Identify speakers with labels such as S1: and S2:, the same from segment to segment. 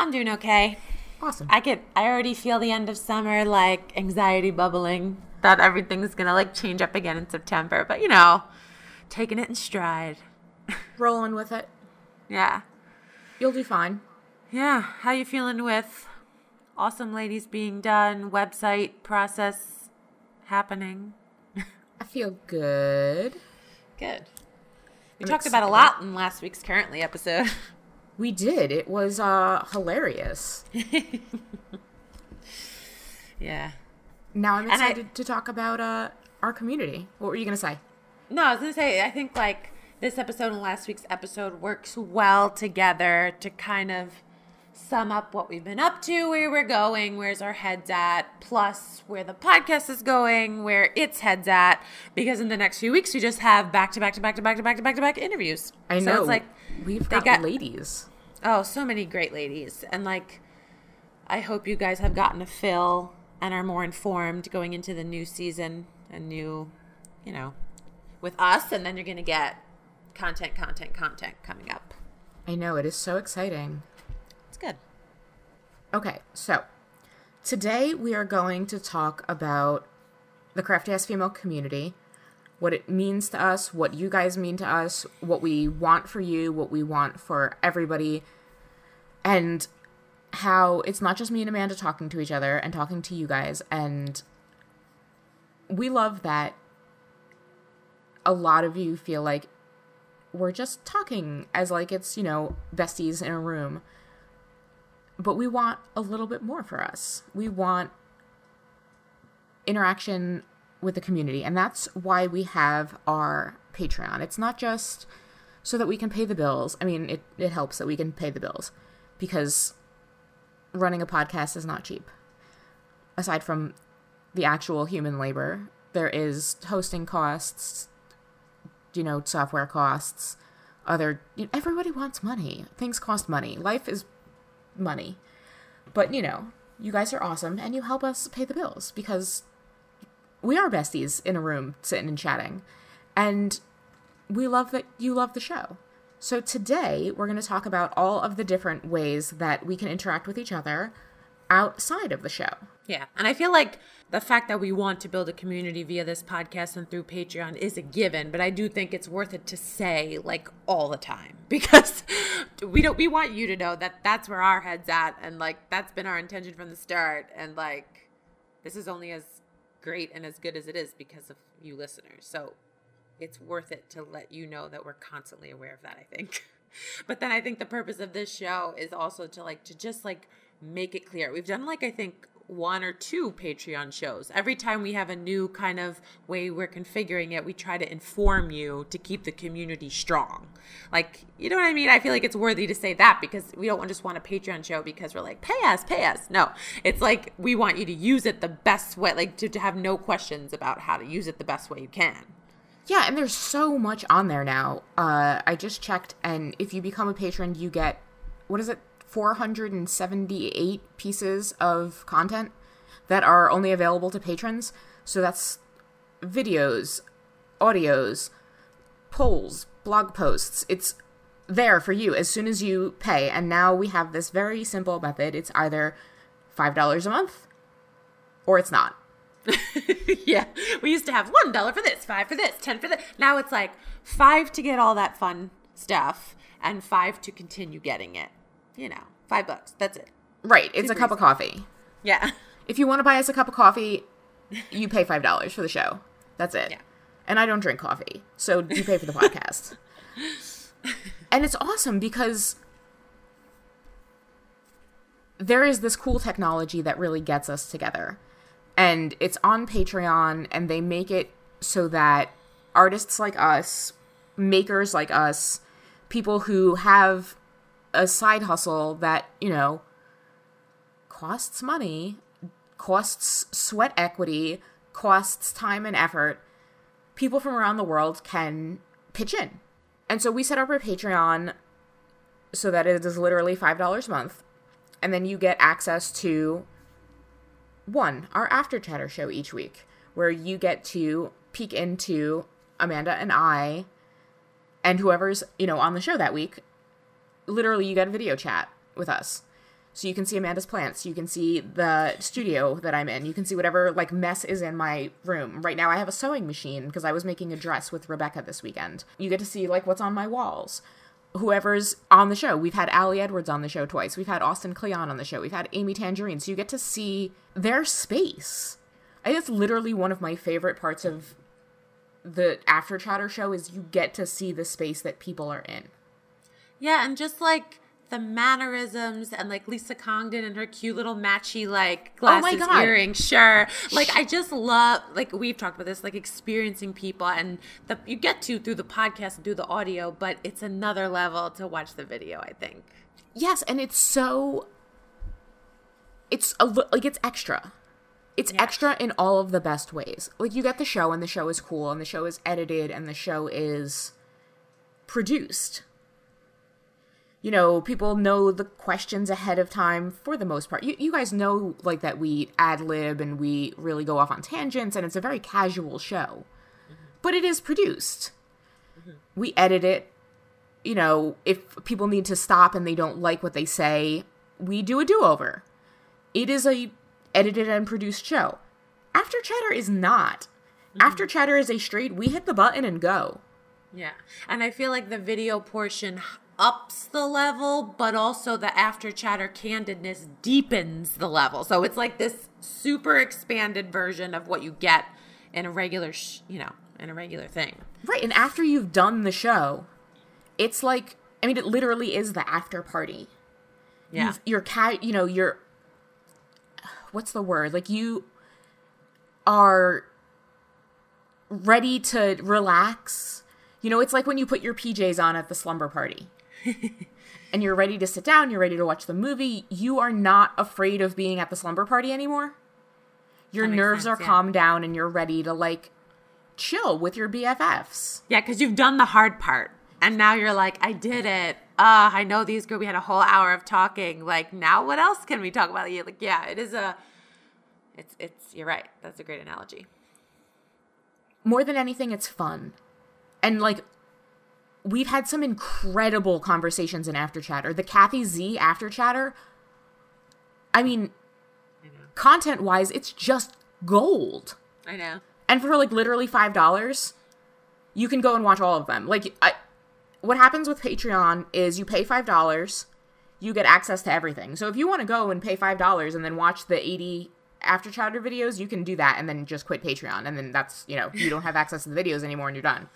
S1: I'm doing okay.
S2: Awesome.
S1: I could I already feel the end of summer like anxiety bubbling that everything's going to like change up again in September, but you know, taking it in stride.
S2: Rolling with it.
S1: Yeah.
S2: You'll do fine.
S1: Yeah, how you feeling with awesome ladies being done, website process happening?
S2: I feel good.
S1: Good. We
S2: I'm
S1: talked about a lot in last week's currently episode.
S2: We did. It was uh hilarious.
S1: yeah.
S2: Now I'm
S1: And I-
S2: excited to talk about uh our community. What were you gonna say?
S1: No, I was gonna say I think like this episode and last week's episode works well together to kind of sum up what we've been up to, where we're going, where's our heads at, plus where the podcast is going, where its heads at. Because in the next few weeks we just have back to back to back to back to back to back to back interviews.
S2: I
S1: So
S2: know.
S1: it's like
S2: we've got,
S1: got-
S2: ladies.
S1: Oh, so many great ladies. And like, I hope you guys have gotten a fill and are more informed going into the new season and new, you know, with us. And then you're going to get content, content, content coming up.
S2: I know it is so exciting.
S1: It's good.
S2: Okay, so today we are going to talk about the crafty ass female community, what it means to us, what you guys mean to us, what we want for you, what we want for everybody, and how it's not just me and Amanda talking to each other and talking to you guys. And we love that a lot of you feel like we're just talking as like it's, you know, besties in a room but we want a little bit more for us. We want interaction with the community, and that's why we have our Patreon. It's not just so that we can pay the bills. I mean, it, it helps that we can pay the bills because running a podcast is not cheap. Aside from the actual human labor, there is hosting costs, you know, software costs, other. You know, everybody wants money. Things cost money. Life is money. But you know, you guys are awesome and you help us pay the bills because we are besties in a room sitting and chatting. And we love that you love the show. So today we're going to talk about all of the different ways that we can interact with each other outside of the show.
S1: Yeah. And I feel like the fact that we want to build a community via this podcast and through Patreon is a given, but I do think it's worth it to say like all the time because we don't we want you to know that that's where our heads at and like that's been our intention from the start and like this is only as great and as good as it is because of you listeners. So it's worth it to let you know that we're constantly aware of that, I think. But then I think the purpose of this show is also to like to just like make it clear. We've done like I think one or two Patreon shows. Every time we have a new kind of way we're configuring it, we try to inform you to keep the community strong. Like, you know what I mean? I feel like it's worthy to say that because we don't just want a Patreon show because we're like, pay us, pay us. No, it's like we want you to use it the best way, like to, to have no questions about how to use it the best way you can.
S2: Yeah, and there's so much on there now. Uh, I just checked, and if you become a patron, you get what is it, 478 pieces of content that are only available to patrons. So that's videos, audios, polls, blog posts. It's there for you as soon as you pay. And now we have this very simple method. It's either $5 a month or it's not.
S1: yeah, we used to have one dollar for this, five for this, ten for this. Now it's like five to get all that fun stuff, and five to continue getting it. You know, five bucks. That's it.
S2: Right, it's a cup of coffee.
S1: Yeah,
S2: If you want to buy us a cup of coffee, you pay five dollars for the show. That's it.
S1: Yeah.
S2: And I don't drink coffee, so you pay for the podcast. and it's awesome because there is this cool technology that really gets us together. And it's on Patreon, and they make it so that artists like us, makers like us, people who have a side hustle that, you know, costs money, costs sweat equity, costs time and effort, people from around the world can pitch in. And so we set up our Patreon so that it is literally $5 a month. And then you get access to one, our After Chatter show each week, where you get to peek into Amanda and I and whoever's, you know, on the show that week. Literally, you get a video chat with us. So you can see Amanda's plants. You can see the studio that I'm in. You can see whatever like mess is in my room. Right now I have a sewing machine because I was making a dress with Rebecca this weekend. You get to see like what's on my walls. Whoever's on the show. We've had Ali Edwards on the show twice. We've had Austin Kleon on the show. We've had Amy Tangerine. So you get to see their space. I think it's literally one of my favorite parts of the after chatter show is you get to see the space that people are in.
S1: Yeah, and just like the mannerisms and like Lisa Congdon and her cute little matchy like
S2: Oh
S1: glasses,
S2: God.
S1: earrings, sure. Like I just love like we've talked about this, like experiencing people and the you get to through the podcast and through the audio, but it's another level to watch the video, I think.
S2: Yes, and it's so it's a li- like it's extra. It's
S1: Yeah.
S2: extra in all of the best ways. Like you get the show and the show is cool and the show is edited and the show is produced. You know, people know the questions ahead of time for the most part. You, you guys know like that we ad lib and we really go off on tangents and it's a very casual show. But it is produced. We edit it you know, if people need to stop and they don't like what they say, we do a do-over. It is a edited and produced show. After Chatter is not. Mm-hmm. After Chatter is a straight we hit the button and go.
S1: Yeah. And I feel like the video portion ups the level, but also the after chatter candidness deepens the level. So it's like this super expanded version of what you get in a regular, sh- you know, in a regular thing.
S2: Right, and after you've done the show, it's like I mean it literally is the after party.
S1: Yeah.
S2: You've, you're cat, you know, you're what's the word? Like you are ready to relax. You know, it's like when you put your PJs on at the slumber party. and you're ready to sit down, you're ready to watch the movie. You are not afraid of being at the slumber party anymore. Your nerves
S1: sense,
S2: are
S1: yeah.
S2: calmed down and you're ready to like chill with your BFFs.
S1: Yeah, because you've done the hard part. And now you're like, I did it. Uh, I know these girls. We had a whole hour of talking. Like, now what else can we talk about? Yeah, Like, yeah, it is a. It's it's. You're right. That's a great analogy.
S2: more than anything, it's fun. And like, we've had some incredible conversations in After Chatter. The Kathy Z After Chatter, I mean, content wise, it's just gold.
S1: I know.
S2: And for like literally $5, you can go and watch all of them. Like, I, what happens with Patreon is you pay $5, you get access to everything. So if you want to go and pay $5 and then watch the 80 after chatter videos, you can do that and then just quit Patreon. And then that's, you know, you don't have access to the videos anymore and you're done.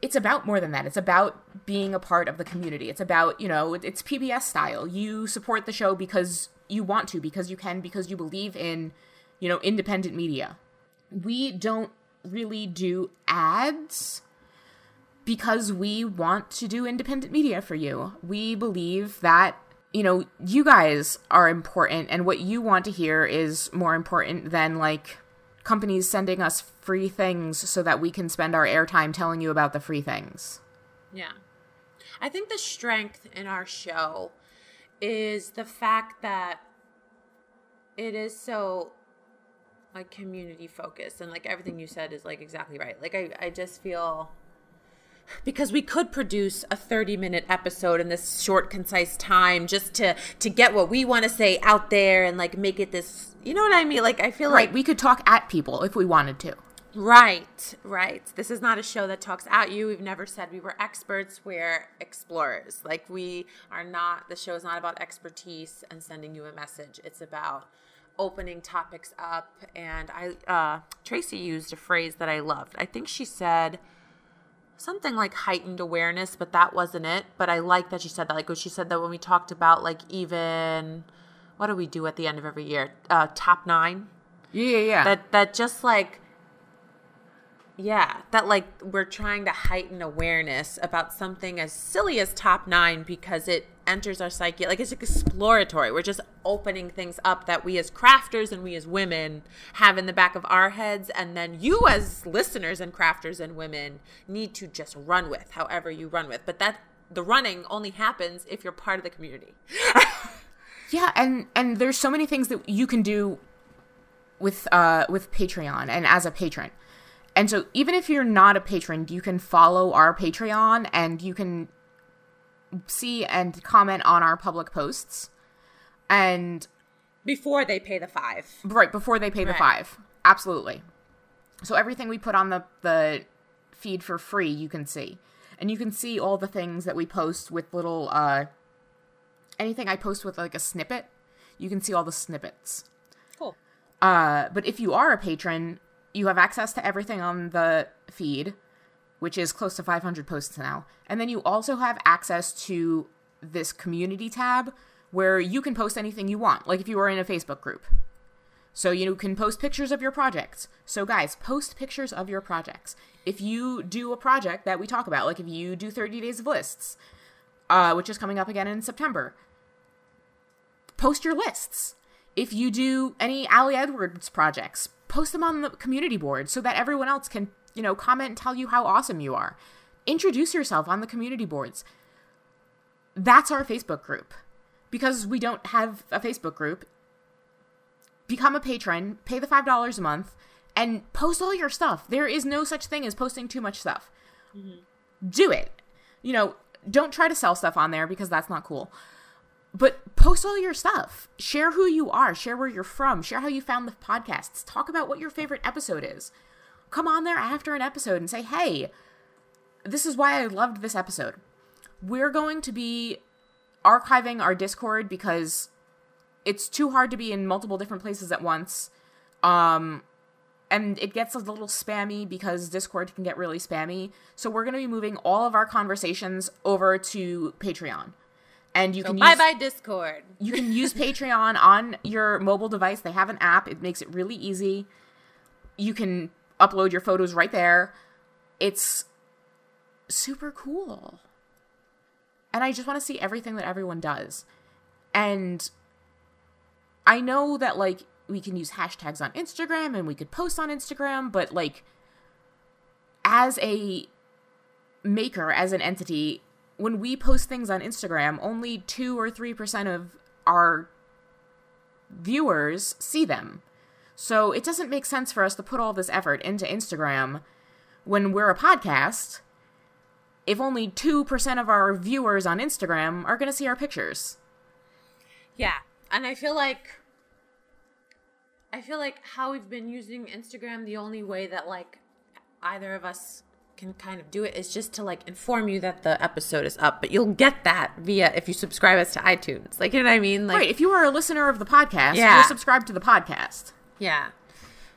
S2: It's about more than that. It's about being a part of the community. It's about, you know, it's PBS style. You support the show because you want to, because you can, because you believe in, you know, independent media. We don't really do ads because we want to do independent media for you. We believe that, you know, you guys are important and what you want to hear is more important than like companies sending us free things so that we can spend our airtime telling you about the free things.
S1: Yeah. I think the strength in our show is the fact that it is so like community focused and like everything you said is like exactly right. Like I, I just feel because we could produce a 30 minute episode in this short concise time just to to get what we want to say out there and like make it this you know what I mean? Like I feel
S2: Right,
S1: like
S2: we could talk at people if we wanted to.
S1: Right, right. This is not a show that talks at you. We've never said we were experts. We're explorers. Like we are not. The show is not about expertise and sending you a message. It's about opening topics up. And I, uh, Tracy used a phrase that I loved. I think she said something like heightened awareness, but that wasn't it. But I like that she said that. Like she said that when we talked about like even what do we do at the end of every year? Uh, top nine
S2: Yeah, yeah, yeah.
S1: that that just like Yeah, that like we're trying to heighten awareness about something as silly as top nine because it enters our psyche. Like it's exploratory. We're just opening things up that we as crafters and we as women have in the back of our heads. And then you as listeners and crafters and women need to just run with however you run with. But that the running only happens if you're part of the community.
S2: Yeah, and and there's so many things that you can do with uh with Patreon and as a patron. And so even if you're not a patron, you can follow our Patreon and you can see and comment on our public posts. And
S1: Before they pay the five.
S2: right before they pay the
S1: Right.
S2: 5. Absolutely. So everything we put on the the feed for free, you can see. And you can see all the things that we post with little uh anything I post with like a snippet, you can see all the snippets.
S1: Cool.
S2: Uh, but if you are a patron, you have access to everything on the feed, which is close to 500 posts now. And then you also have access to this community tab where you can post anything you want, like if you were in a Facebook group. So you can post pictures of your projects. So guys, post pictures of your projects. If you do a project that we talk about, like if you do 30 days of lists, uh, which is coming up again in September, post your lists. If you do any Ali Edwards projects, post them on the community board so that everyone else can, you know, comment and tell you how awesome you are. Introduce yourself on the community boards. That's our Facebook group. Because we don't have a Facebook group, become a patron, pay the $5 a month, and post all your stuff. There is no such thing as posting too much stuff. Mm-hmm. Do it. You know, don't try to sell stuff on there because that's not cool but post all your stuff. Share who you are, share where you're from, share how you found the podcasts. Talk about what your favorite episode is. Come on there after an episode and say, "Hey, this is why I loved this episode." We're going to be archiving our Discord because it's too hard to be in multiple different places at once. Um and it gets a little spammy because Discord can get really spammy. So we're going to be moving all of our conversations over to Patreon. And you
S1: So
S2: can
S1: bye
S2: use
S1: bye Discord.
S2: you can use Patreon on your mobile device. They have an app. It makes it really easy. You can upload your photos right there. It's super cool. And I just want to see everything that everyone does. And I know that like we can use hashtags on Instagram and we could post on Instagram, but like as a maker, as an entity, when we post things on Instagram, only 2 or 3% of our viewers see them. So it doesn't make sense for us to put all this effort into Instagram when we're a podcast if only 2% of our viewers on Instagram are going to see our pictures.
S1: Yeah. And I feel like I feel like how we've been using Instagram the only way that like either of us can kind of do it is just to like inform you that the episode is up, but you'll get that via if you subscribe us to iTunes. Like you know what I mean? Like
S2: right, if you are a listener of the podcast,
S1: Yeah.
S2: you're subscribed to the podcast.
S1: Yeah.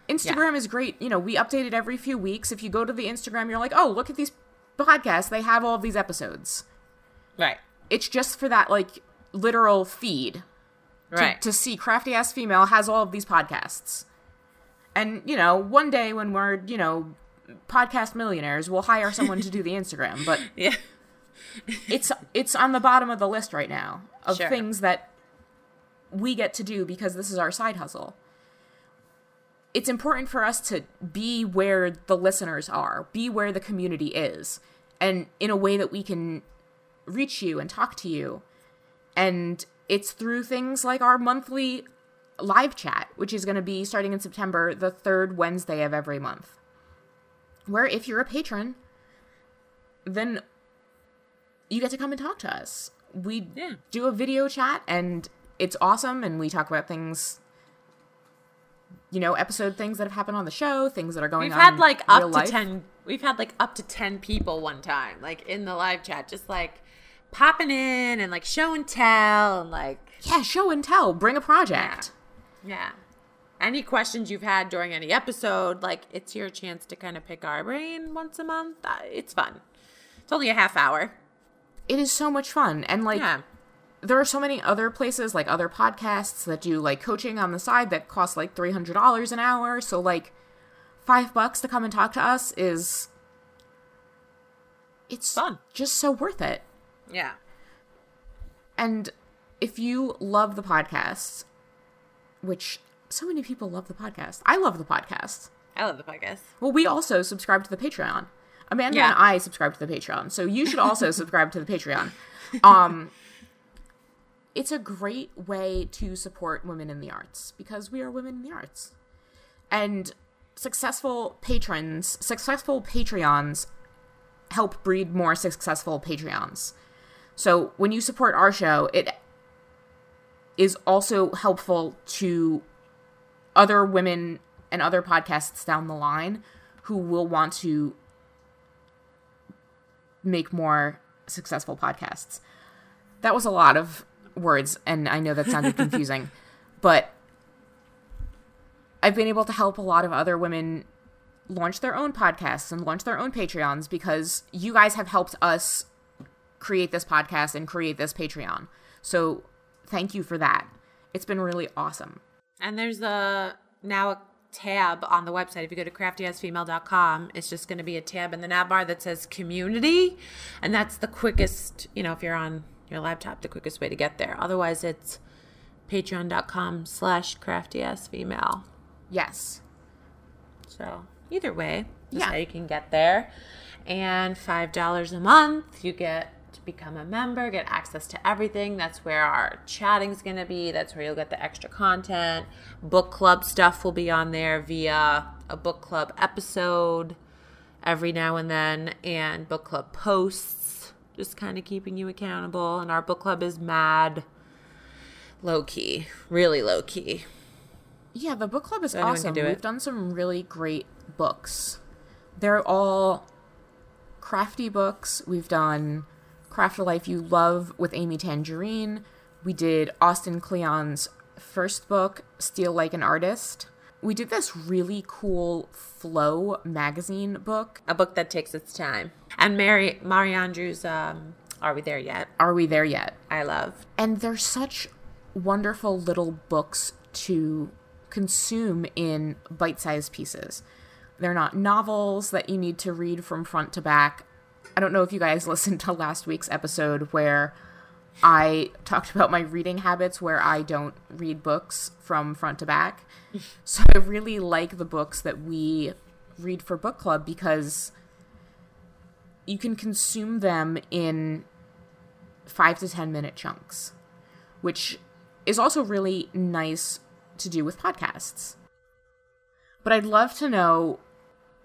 S2: Instagram is great. You know, we update it every few weeks. If you go to the Instagram, you're like, oh, look at these podcasts. They have all of these episodes.
S1: Right.
S2: It's just for that, like, literal feed. to-
S1: Right.
S2: To, see Crafty Ass Female has all of these podcasts. And, you know, one day when we're, you know, podcast millionaires, we'll hire someone to do the Instagram. But
S1: yeah.
S2: it's it's on the bottom of the list right now of
S1: Sure.
S2: things that we get to do because this is our side hustle. It's important for us to be where the listeners are, be where the community is, and in a way that we can reach you and talk to you. And it's through things like our monthly live chat, which is going to be starting in September, the third Wednesday of every month. Where if you're a patron, then you get to come and talk to us. We
S1: Yeah.
S2: do a video chat and it's awesome and we talk about things you know, episode things that have happened on the show, things that are going
S1: We've
S2: on.
S1: had like up to
S2: life.
S1: 10 we've had like up to 10 people one time like in the live chat just like popping in and like show and tell and like
S2: Yeah, show and tell. Bring a project.
S1: yeah any questions you've had during any episode like it's your chance to kind of pick our brain once a month Uh, it's fun it's only a half hour
S2: It is so much fun. And like
S1: yeah
S2: there are so many other places like other podcasts that do like coaching on the side that cost like $300 an hour so like five bucks to come and talk to us is it's
S1: Fun.
S2: just so worth it.
S1: Yeah.
S2: And if you love the podcast, which so many people love the podcast, I love the podcast.
S1: I love the podcast.
S2: Well, we also subscribe to the Patreon. Amanda
S1: Yeah.
S2: and I subscribe to the Patreon, so you should also subscribe to the Patreon. Um, it's a great way to support women in the arts because we are women in the arts, and successful patrons, successful Patreons, help breed more successful Patreons. So when you support our show, it is also helpful to other women and other podcasts down the line who will want to make more successful podcasts. That was a lot of words, and I know that sounded confusing, but I've been able to help a lot of other women launch their own podcasts and launch their own Patreons because you guys have helped us create this podcast and create this Patreon. So thank you for that. It's been really awesome.
S1: And there's a now a tab on the website. If you go to craftyasfemale.com, it's just going to be a tab in the nav bar that says community. And that's the quickest, you know, if you're on your laptop, the quickest way to get there. Otherwise, it's patreon.com slash craftyasfemale.
S2: Yes.
S1: So either way, that's
S2: Yeah.
S1: how you can get there. And five dollars a month, you get to become a member, get access to everything. That's where our chatting's gonna be. That's where you'll get the extra content. Book club stuff will be on there via a book club episode every now and then, and book club posts, just kind of keeping you accountable. And our book club is mad low key, really low key.
S2: Yeah, the book club is
S1: can
S2: awesome.
S1: do.
S2: We've done some really great books. They're all crafty books. We've done Craft a Life You Love with Amy Tangerine. We did Austin Kleon's first book, Steal Like an Artist. We did this really cool Flow magazine book.
S1: a book that takes its time. And Mary Mari Andrews, um, Are We There Yet?
S2: Are we there yet?
S1: I love.
S2: and they're such wonderful little books to consume in bite-sized pieces. They're not novels that you need to read from front to back. I don't know if you guys listened to last week's episode where I talked about my reading habits where I don't read books from front to back. So I really like the books that we read for book club because you can consume them in 5 to 10 minute chunks which is also really nice to do with podcasts. But I'd love to know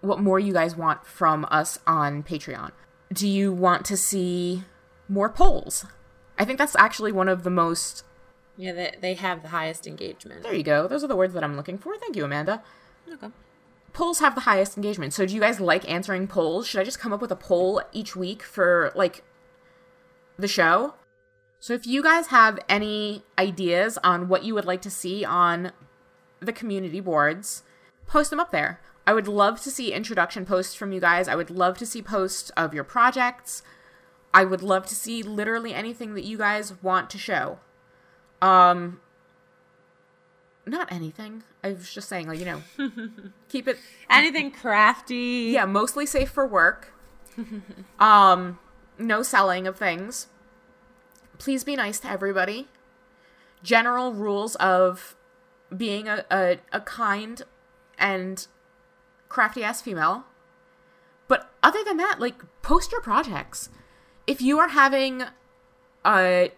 S2: what more you guys want from us on Patreon. Do you want to see more polls? I think that's actually one of the most.
S1: Yeah, they, they have the highest engagement.
S2: There you go. Those are the words that I'm looking for. Thank you, Amanda.
S1: Okay.
S2: Polls have the highest engagement. So do you guys like answering polls? Should I just come up with a poll each week for like the show? So if you guys have any ideas on what you would like to see on the community boards, post them up there. I would love to see introduction posts from you guys. I would love to see posts of your projects. I would love to see literally anything that you guys want to show. Um not anything. I was just saying like, you know, keep it
S1: Anything crafty.
S2: yeah, mostly safe for work. um, no selling of things. Please be nice to everybody. General rules of being a, a, a kind and crafty ass female. But other than that, like, post your projects. If you are having a,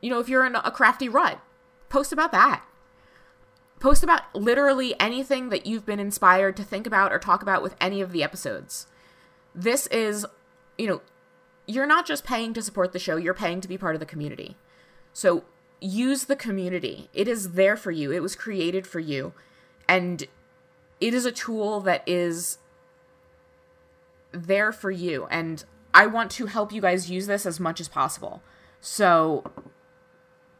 S2: you know, if you're in a crafty rut, post about that post about literally anything that you've been inspired to think about or talk about with any of the episodes. This is, you know, you're not just paying to support the show, you're paying to be part of the community. So use the community. It is there for you, it was created for you. And it is a tool that is there for you. And I want to help you guys use this as much as possible. So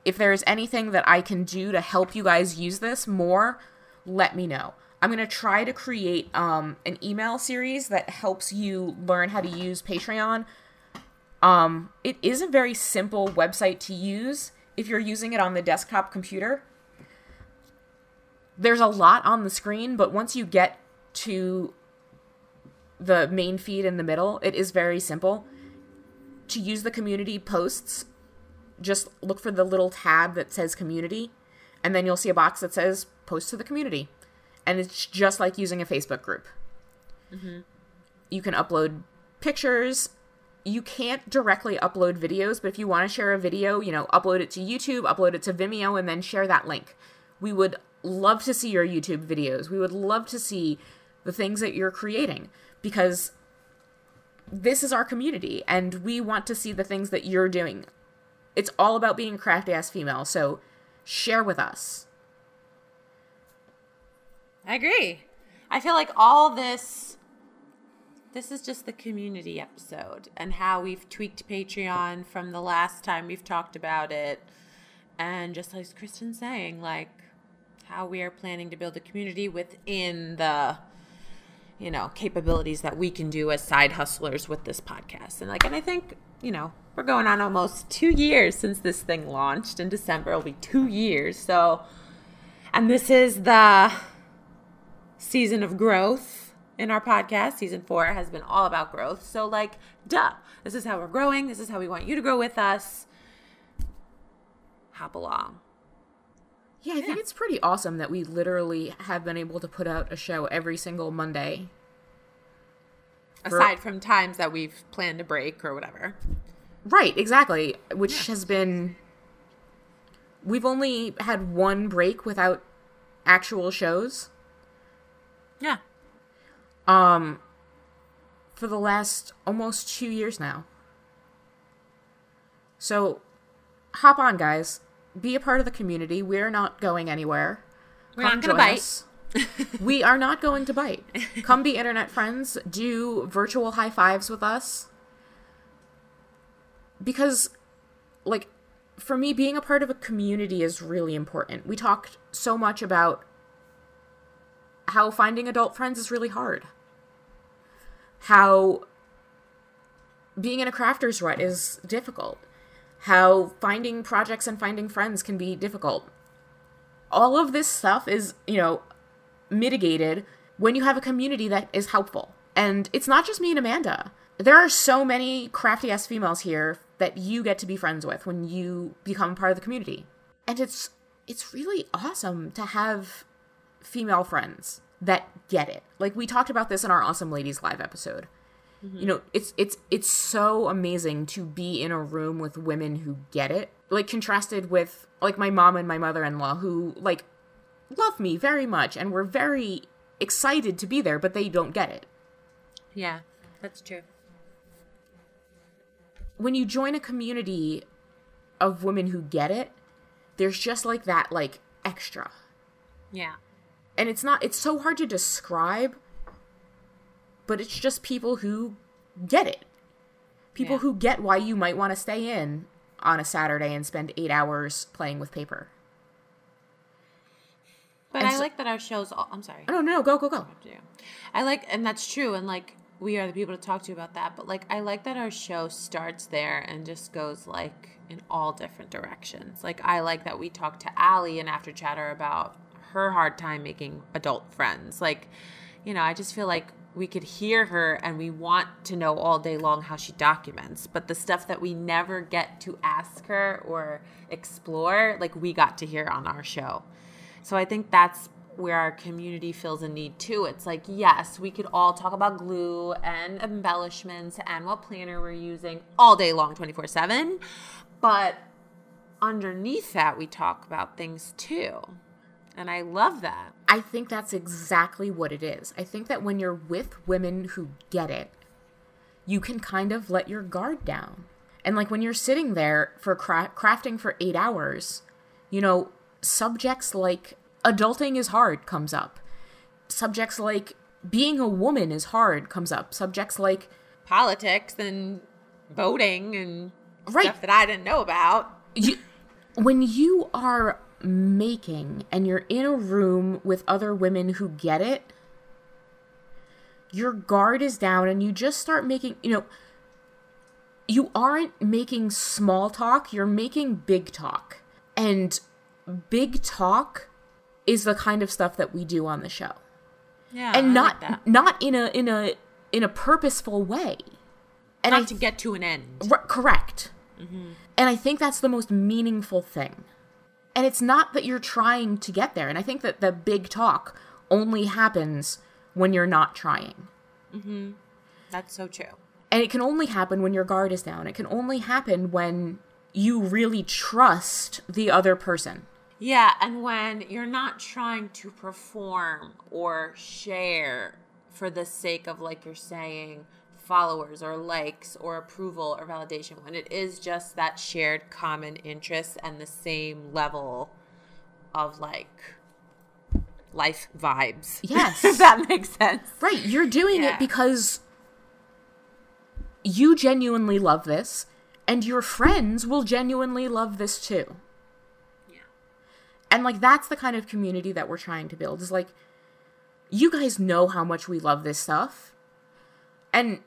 S2: if there is anything that I can do to help you guys use this more, let me know. I'm going to try to create um, an email series that helps you learn how to use Patreon. Um, it is a very simple website to use if you're using it on the desktop computer. There's a lot on the screen, but once you get to the main feed in the middle, it is very simple. To use the community posts, just look for the little tab that says community, and then you'll see a box that says post to the community. And it's just like using a Facebook group. Mm-hmm. You can upload pictures. You can't directly upload videos, but if you want to share a video, you know, upload it to YouTube, upload it to Vimeo, and then share that link. We would love to see your YouTube videos. We would love to see the things that you're creating because this is our community and we want to see the things that you're doing. It's all about being crafty ass female, so share with us.
S1: I agree. I feel like all this this is just the community episode and how we've tweaked Patreon from the last time we've talked about it. And just like Kristen saying, like how we are planning to build a community within the you know, capabilities that we can do as side hustlers with this podcast. And like and I think, you know, we're going on almost 2 years since this thing launched in December. It'll be 2 years. So and this is the season of growth in our podcast. Season four has been all about growth. So, like, duh, this is how we're growing. This is how we want you to grow with us. Hop along.
S2: Yeah, I think it's pretty awesome that we literally have been able to put out a show every single Monday. For-
S1: Aside from times that we've planned a break or whatever.
S2: Right, exactly. Which has been. We've only had one break without actual shows
S1: Yeah.
S2: um, for the last almost two years now. So, hop on, guys. Be a part of the community. We're not going anywhere.
S1: We're
S2: Come
S1: not gonna bite.
S2: us. we are not going to bite. Come be internet friends. Do virtual high fives with us. Because, like, for me, being a part of a community is really important. We talked so much about how finding adult friends is really hard. How being in a crafter's rut is difficult. How finding projects and finding friends can be difficult. All of this stuff is, you know, mitigated when you have a community that is helpful. And it's not just me and Amanda. There are so many crafty ass females here that you get to be friends with when you become part of the community. And it's it's really awesome to have female friends that get it. Like we talked about this in our Awesome Ladies live episode. You know, it's it's it's so amazing to be in a room with women who get it. Like contrasted with like my mom and my mother-in-law who like love me very much and were very excited to be there, but they don't get it.
S1: Yeah, that's true.
S2: When you join a community of women who get it, there's just like that like extra.
S1: Yeah.
S2: and it's not it's so hard to describe but it's just people who get it people
S1: Yeah.
S2: who get why you might want to stay in on a saturday and spend eight hours playing with paper
S1: But
S2: And
S1: I
S2: so-
S1: like that our shows. All, I'm sorry.
S2: oh no no go go go.
S1: I like, and that's true, and like we are the people to talk to about that. But like, I like that our show starts there and just goes like in all different directions. Like, I like that we talk to Ali and After Chatter about her hard time making adult friends. Like, you know, I just feel like we could hear her and we want to know all day long how she documents, but the stuff that we never get to ask her or explore, like we got to hear on our show. So I think that's where our community feels a need too. It's like, yes, we could all talk about glue and embellishments and what planner we're using all day long, 24 7. But underneath that, we talk about things too. And I love that.
S2: I think that's exactly what it is i think that when you're with women who get it you can kind of let your guard down and like when you're sitting there for cra- crafting for eight hours you know subjects like adulting is hard comes up subjects like being a woman is hard comes up subjects like
S1: Politics and voting and
S2: Right.
S1: stuff that I didn't know about.
S2: you, when you are making and you're in a room with other women who get it your guard is down and you just start making you know you aren't making small talk you're making big talk and big talk is the kind of stuff that we do on the show
S1: Yeah,
S2: and
S1: I
S2: not
S1: like
S2: not in a in a in a purposeful way. And
S1: Not
S2: I
S1: to get to an end.
S2: R- correct. Mm-hmm. And I think that's the most meaningful thing. And it's not that you're trying to get there. And I think that the big talk only happens when you're not trying. Mm-hmm.
S1: That's so true.
S2: And it can only happen when your guard is down. It can only happen when you really trust the other person.
S1: Yeah, and when you're not trying to perform or share for the sake of, like you're saying, followers or likes or approval or validation, when it is just that shared common interest and the same level of like life vibes.
S2: Yes.
S1: if that makes sense.
S2: Right. You're doing
S1: Yeah.
S2: it because you genuinely love this, and your friends will genuinely love this too.
S1: Yeah.
S2: And like that's the kind of community that we're trying to build. Is like you guys know how much we love this stuff. And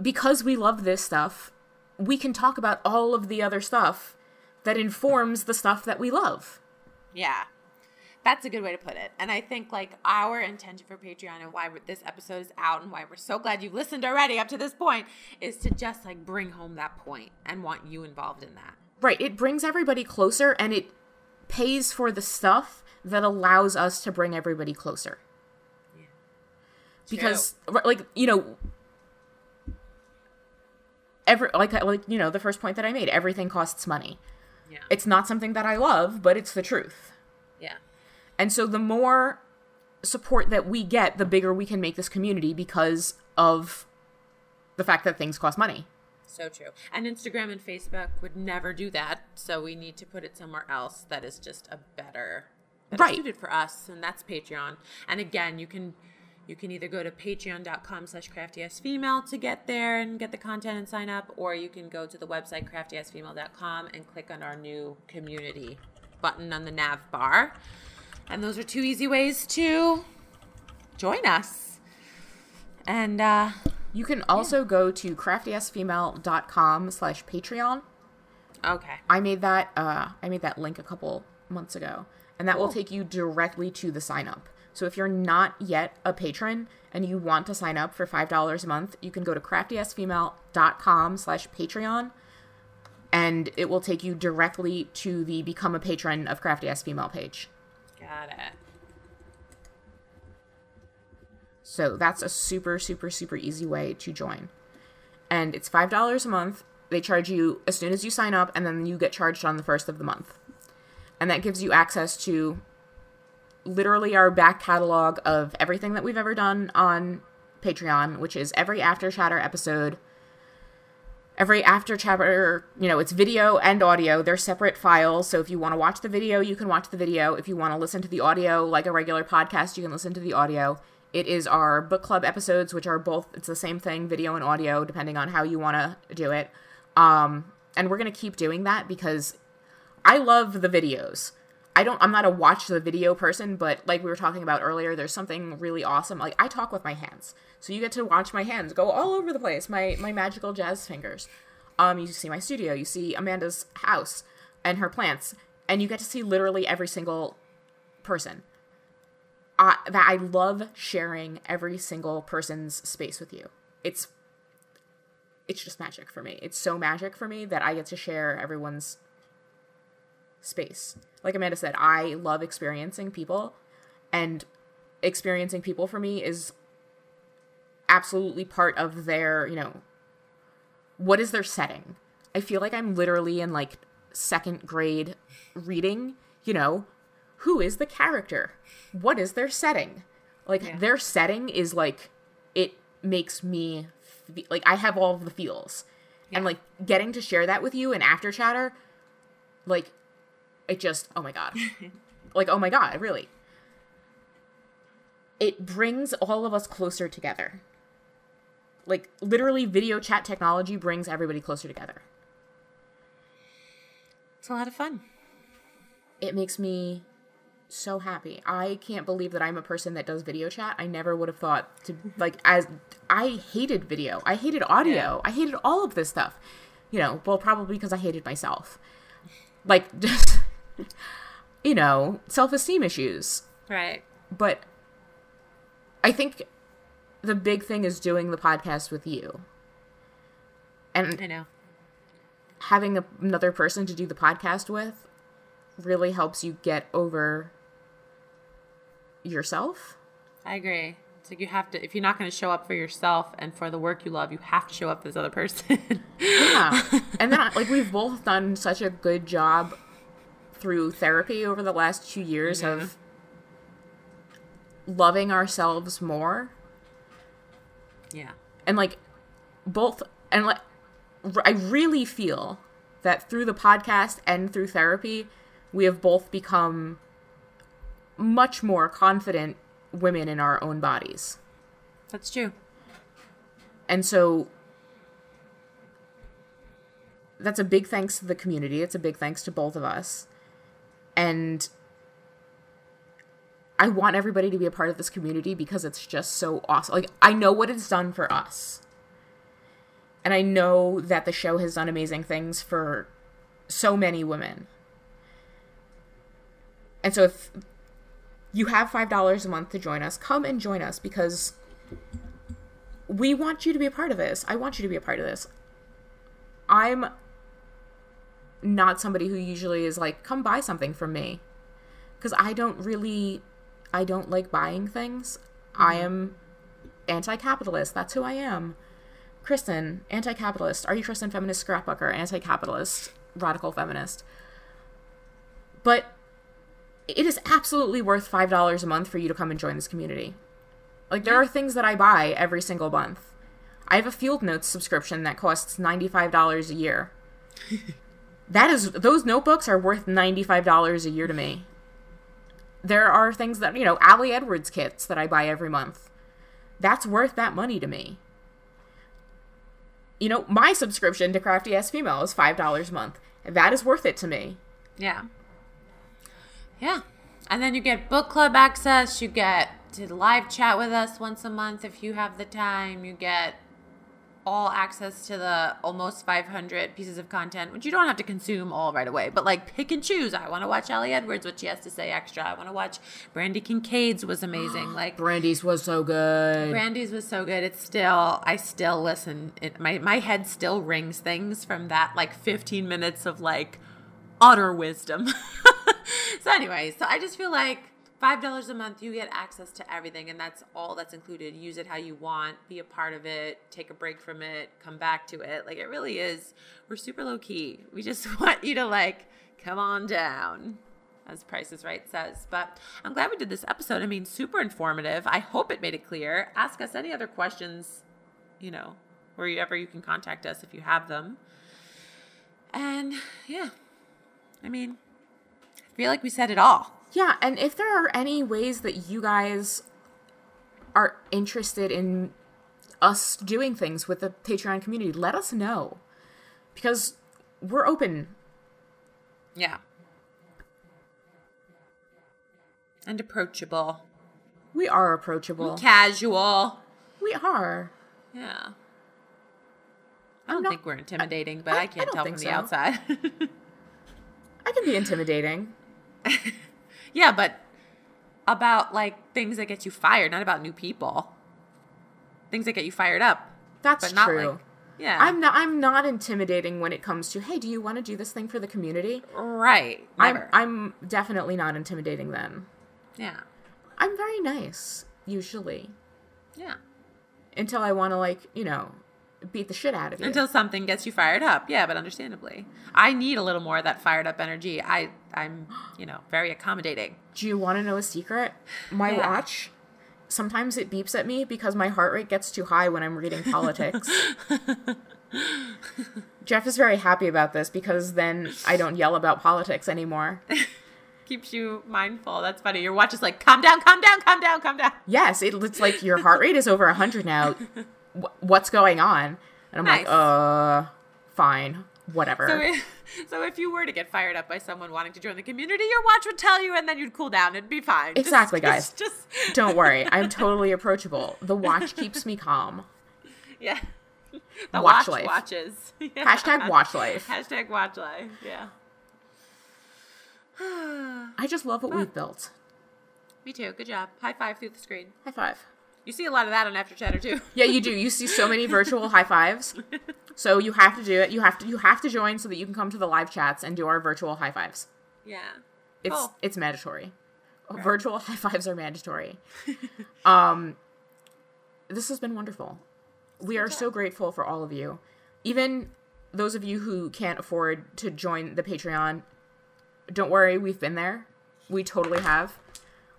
S2: because we love this stuff, we can talk about all of the other stuff that informs the stuff that we love.
S1: Yeah. That's a good way to put it. And I think like our intention for Patreon and why this episode is out and why we're so glad you've listened already up to this point is to just like bring home that point and want you involved in that.
S2: Right, it brings everybody closer and it pays for the stuff that allows us to bring everybody closer. Yeah. Because r- like, you know, every like like you know, the first point that I made, everything costs money.
S1: Yeah.
S2: It's not something that I love, but it's the truth.
S1: yeah.
S2: And so the more support that we get, the bigger we can make this community because of the fact that things cost money.
S1: So true. And Instagram and Facebook would never do that. So we need to put it somewhere else that is just a better,
S2: Right.
S1: suited for us. And that's Patreon. And again, you can you can either go to patreon.com slash craftyasfemale to get there and get the content and sign up, or you can go to the website craftyasfemale.com and click on our new community button on the nav bar. And those are two easy ways to join us. And uh
S2: You can also go to craftyasfemale.com slash Patreon.
S1: okay.
S2: I made that uh I made that link a couple months ago. And that will take you directly to the sign up. So if you're not yet a patron and you want to sign up for five dollars a month, you can go to craftyasfemale.com slash Patreon and it will take you directly to the become a patron of Crafty Ass Female page.
S1: Got it.
S2: So that's a super, super, super easy way to join. And it's $5 a month. They charge you as soon as you sign up, and then you get charged on the first of the month. And that gives you access to literally our back catalog of everything that we've ever done on Patreon, which is every After Chatter episode. Every after chatter, you know, it's video and audio. They're separate files. So if you want to watch the video, you can watch the video. If you want to listen to the audio like a regular podcast, you can listen to the audio. It is our book club episodes, which are both, it's the same thing, video and audio, depending on how you want to do it. Um, and we're going to keep doing that because I love the videos. I don't, I'm not a watch the video person, but like we were talking about earlier, there's something really awesome. Like I talk with my hands. So you get to watch my hands go all over the place, my, my magical jazz fingers. Um, you see my studio, you see Amanda's house and her plants, and you get to see literally every single person. I, that I love sharing every single person's space with you. It's it's just magic for me. It's so magic for me that I get to share everyone's space. Like Amanda said, I love experiencing people and experiencing people for me is absolutely part of their, you know, what is their setting? I feel like I'm literally in like second grade reading, you know, who is the character? What is their setting? Like their setting is like it makes me fe- like I have all of the feels. And like getting to share that with you in after chatter like it just oh my god. like oh my god, really. It brings all of us closer together. Like literally video chat technology brings everybody closer together.
S1: It's a lot of fun.
S2: it makes me so happy. I can't believe that I'm a person that does video chat. I never would have thought to like as I hated video. I hated audio.
S1: Yeah.
S2: I hated all of this stuff. You know, well probably because I hated myself. Like just you know, self-esteem issues.
S1: Right.
S2: But I think the big thing is doing the podcast with you. And
S1: I know.
S2: having a, another person to do the podcast with really helps you get over yourself.
S1: I agree. It's like you have to if you're not going to show up for yourself and for the work you love, you have to show up for this other person.
S2: Yeah. and then like we've both done such a good job through therapy over the last 2 years mm-hmm. of loving ourselves more
S1: yeah.
S2: and like both and like r- I really feel that through the podcast and through therapy we have both become much more confident women in our own bodies.
S1: That's true.
S2: And so that's a big thanks to the community. It's a big thanks to both of us. And I want everybody to be a part of this community because it's just so awesome. Like, I know what it's done for us. And I know that the show has done amazing things for so many women. And so if you have $5 a month to join us, come and join us because we want you to be a part of this. I want you to be a part of this. I'm not somebody who usually is like, come buy something from me. Because I don't really, I don't like buying things. I mm-hmm. am anti capitalist. That's who I am. Kristen, anti capitalist. Are you Kristen, feminist scrapbooker? Anti capitalist, radical feminist. But it is absolutely worth $5 a month for you to come and join this community. Like, there are things that I buy every single month. I have a Field Notes subscription that costs $95 a year. that is, those notebooks are worth $95 a year to me. There are things that, you know, Ali Edwards kits that I buy every month. That's worth that money to me. You know, my subscription to Crafty Ass Female is $5 a month. That is worth it to me.
S1: Yeah. Yeah. And then you get book club access, you get to live chat with us once a month if you have the time. You get all access to the almost 500 pieces of content, which you don't have to consume all right away, but like pick and choose. I want to watch Ali Edwards, what she has to say extra. I want to watch Brandy Kincaid's was amazing. Like
S2: Brandy's was so good.
S1: Brandy's was so good. It's still, I still listen. It, my my head still rings things from that like 15 minutes of like utter wisdom. so anyway, so I just feel like five dollars a month you get access to everything and that's all that's included. Use it how you want be a part of it take a break from it come back to it. Like it really is we're super low key we just want you to like come on down as price is right says. But i'm glad we did this episode. I mean super informative. I hope it made it clear. Ask us any other questions you know wherever you can contact us if you have them. And yeah i mean i feel like we said it all
S2: Yeah, and if there are any ways that you guys are interested in us doing things with the Patreon community, let us know. Because we're open.
S1: Yeah. And approachable.
S2: We are approachable.
S1: Casual.
S2: We are.
S1: Yeah. I don't
S2: not-
S1: think we're intimidating, but
S2: I-
S1: I,
S2: I
S1: can't
S2: don't
S1: tell from the
S2: so.
S1: outside.
S2: I can be intimidating.
S1: yeah, but about like things that get you fired, not about new people. Things that get you fired up.
S2: That's
S1: but not
S2: true.
S1: like yeah.
S2: I'm not I'm not intimidating when it comes to, hey, do you want to do this thing for the community?
S1: right.
S2: I'm I'm definitely not intimidating then.
S1: yeah.
S2: I'm very nice, usually.
S1: Yeah.
S2: Until I want to like, you know, beat the shit out of you.
S1: Until something gets you fired up. Yeah, but understandably. I need a little more of that fired up energy. I I'm, you know, very accommodating.
S2: Do you want to know a secret? My
S1: Yeah.
S2: watch, sometimes it beeps at me because my heart rate gets too high when I'm reading politics. Jeff is very happy about this because then I don't yell about politics anymore.
S1: Keeps you mindful. That's funny. Your watch is like, calm down, calm down, calm down, calm down.
S2: Yes, it, it's like your heart rate is over 100 now. Wh- What's going on? And I'm like, uh, fine, whatever.
S1: So if, so if you were to get fired up by someone wanting to join the community, your watch would tell you and then you'd cool down. It'd be fine.
S2: Exactly,
S1: just-
S2: guys.
S1: Just,
S2: don't worry, I'm totally approachable. The watch keeps me calm.
S1: yeah. The
S2: Watch
S1: watch,
S2: life.
S1: watches. Yeah.
S2: Hashtag watch life.
S1: Hashtag watch life. Yeah.
S2: I just love what we've built.
S1: Me too. Good job. High five through the screen.
S2: High five.
S1: You see a lot of that on After Chatter too.
S2: Yeah, you do. You see so many virtual high fives. So you have to do it. You have to you have to join so that you can come to the live chats and do our virtual high fives.
S1: Yeah.
S2: It's
S1: Oh.
S2: it's mandatory. Virtual high fives are mandatory. um this has been wonderful. We are so grateful for all of you. Even those of you who can't afford to join the Patreon, don't worry, we've been there. We totally have.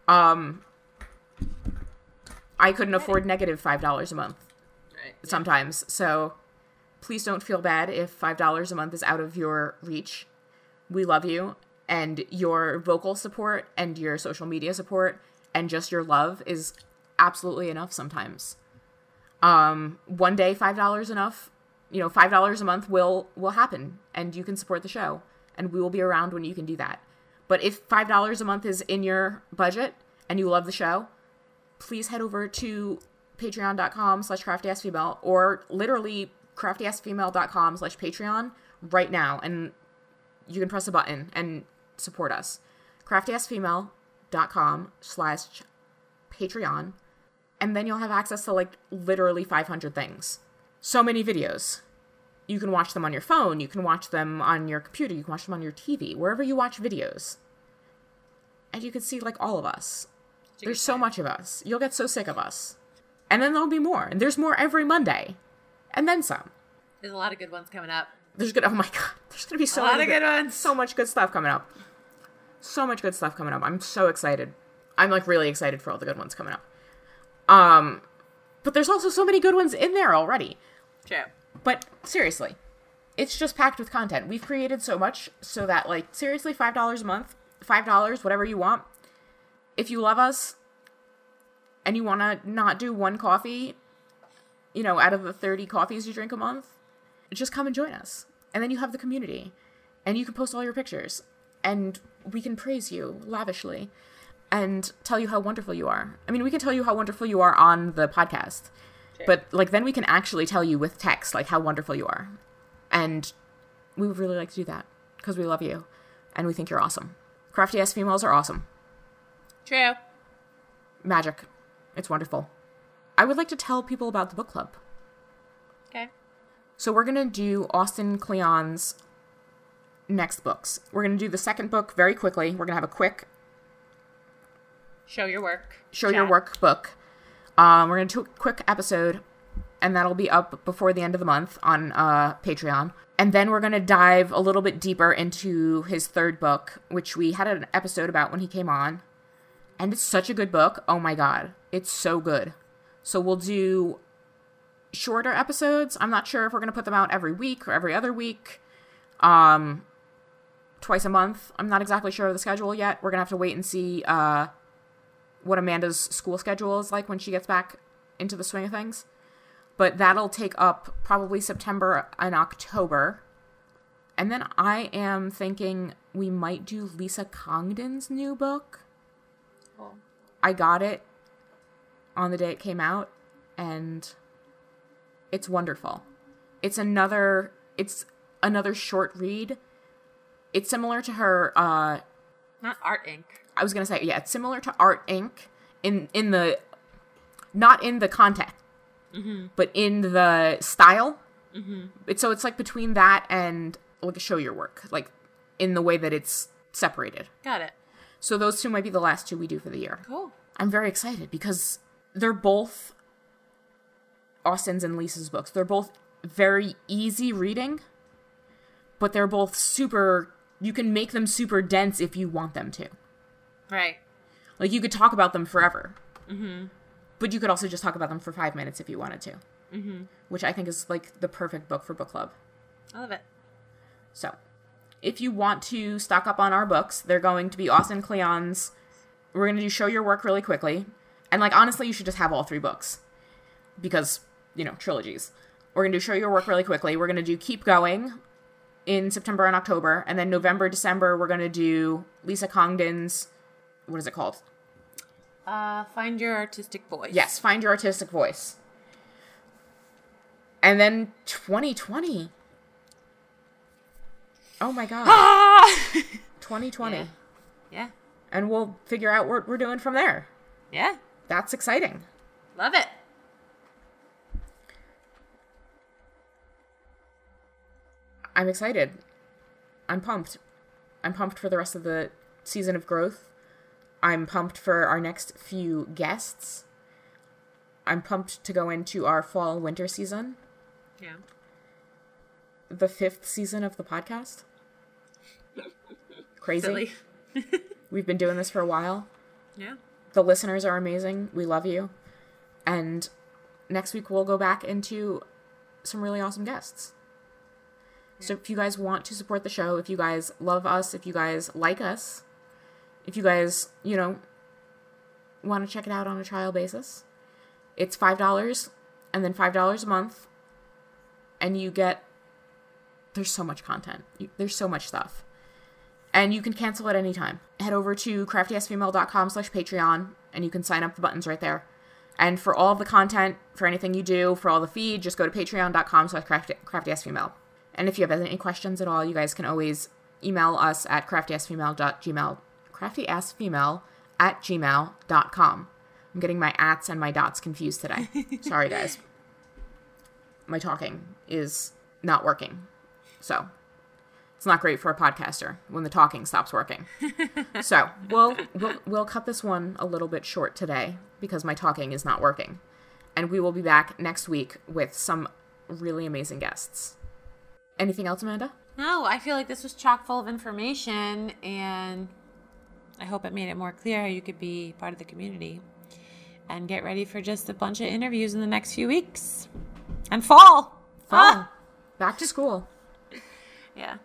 S2: Um I couldn't afford $5 a month
S1: Right.
S2: sometimes. So please don't feel bad if $5 a month is out of your reach. We love you, and your vocal support and your social media support and just your love is absolutely enough sometimes. Um, one day, $5 enough, you know, $5 a month will will happen and you can support the show and we will be around when you can do that. But if $5 a month is in your budget and you love the show, please head over to patreon.com slash craftyfemale or literally craftyfemale.com slash patreon right now. And you can press a button and support us. craftyfemale.com slash patreon. And then you'll have access to like literally 500 things. So many videos. You can watch them on your phone. You can watch them on your computer. You can watch them on your tv wherever you watch videos. And you can see like all of us there's so much of us. You'll get so sick of us. And then there'll be more. And there's more every Monday. And then some.
S1: There's a lot of good ones coming up.
S2: There's gonna oh my god. There's gonna be so
S1: A lot
S2: many
S1: of good ones.
S2: So much good stuff coming up. So much good stuff coming up. I'm so excited. I'm like really excited for all the good ones coming up. Um but there's also so many good ones in there already.
S1: True.
S2: But seriously, it's just packed with content. We've created so much so that like seriously $5 a month, $5 whatever you want. If you love us and you want to not do one coffee, you know, out of the 30 coffees you drink a month, just come and join us. And then you have the community and you can post all your pictures and we can praise you lavishly and tell you how wonderful you are. I mean, we can tell you how wonderful you are on the podcast. But like then we can actually tell you with text like how wonderful you are. And we would really like to do that because we love you and we think you're awesome. Crafty ass females are awesome.
S1: True.
S2: Magic. It's wonderful. I would like to tell people about the book club.
S1: Okay.
S2: So we're gonna do Austin Kleon's next books. We're gonna do the second book very quickly. We're gonna have a quick
S1: Show your work.
S2: show your
S1: Chat.
S2: work book. Um, we're gonna do a quick episode, and that'll be up before the end of the month on uh, Patreon. And then we're gonna dive a little bit deeper into his third book, which we had an episode about when he came on. And it's such a good book. Oh my god, it's so good. So we'll do shorter episodes. I'm not sure if we're gonna put them out every week or every other week. Um, twice a month. I'm not exactly sure of the schedule yet. We're gonna have to wait and see. Uh, what Amanda's school schedule is like when she gets back into the swing of things. But that'll take up probably September and October. And then I am thinking we might do Lisa Congdon's new book.
S1: Cool.
S2: I got it on the day it came out and it's wonderful. It's another it's another short read. It's similar to her uh
S1: Not Art Inc.
S2: I was gonna say, yeah, it's similar to Art Inc. in in the not in the content, but in the style. Mm-hmm. It's so it's like between that and like show your work, like in the way that it's separated.
S1: Got it.
S2: So those two might be the last two we do for the year.
S1: Cool.
S2: I'm very excited because they're both Austin's and Lisa's books. They're both very easy reading, but they're both super. You can make them super dense if you want them to.
S1: Right.
S2: Like you could talk about them forever. Mm-hmm. But you could also just talk about them for five minutes if you wanted to. Mm-hmm. Which I think is like the perfect book for book club.
S1: I love it.
S2: So, if you want to stock up on our books, they're going to be Austin Kleon's. We're going to do Show Your Work really quickly. And, like, honestly, you should just have all three books. Because, you know, trilogies. We're going to do Show Your Work really quickly. We're going to do Keep Going in September and October. And then November, December, we're going to do Lisa Congdon's. What is it called?
S1: Uh, find your artistic voice.
S2: Yes, Find Your Artistic Voice. And then 2020. Oh my god.
S1: Ah!
S2: 2020.
S1: Yeah. yeah.
S2: And we'll figure out what we're doing from there.
S1: Yeah.
S2: That's exciting.
S1: Love it.
S2: I'm excited. I'm pumped. I'm pumped for the rest of the season of growth. I'm pumped for our next few guests. I'm pumped to go into our fall winter season,
S1: Yeah.
S2: the fifth season of the podcast. Crazy. We've been doing this for a while.
S1: Yeah.
S2: The listeners are amazing. We love you. And next week we'll go back into some really awesome guests. So if you guys want to support the show, if you guys love us, if you guys like us, if you guys, you know, want to check it out on a trial basis, it's $5 and then $5 a month and you get there's so much content. You, there's so much stuff. And you can cancel at any time. Head over to craftyasfemale.com slash Patreon and you can sign up the buttons right there. And for all the content, for anything you do, for all the feed, just go to patreon.com slash craftyasfemale. And if you have any questions at all, you guys can always email us at craftyasfemale.gmail craftyasfemale at gmail.com. I'm getting my ats and my dots confused today. Sorry, guys. My talking is not working. So it's not great for a podcaster when the talking stops working. so we'll, we'll we'll cut this one a little bit short today because my talking is not working. And we will be back next week with some really amazing guests. Anything else, Amanda?
S1: No, I feel like this was chock full of information, and I hope it made it more clear how you could be part of the community and get ready for just a bunch of interviews in the next few weeks and fall.
S2: Fall.
S1: Ah!
S2: Back to school.
S1: Yeah.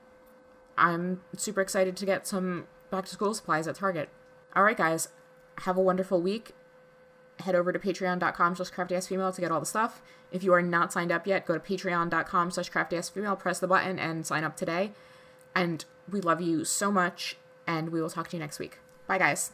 S2: I'm super excited to get some back to school supplies at Target. All right, guys, have a wonderful week. Head over to patreon.com slash craftyasfemale to get all the stuff. If you are not signed up yet, go to patreon.com slash craftyasfemale, press the button, and sign up today. And we love you so much, and we will talk to you next week. Bye, guys.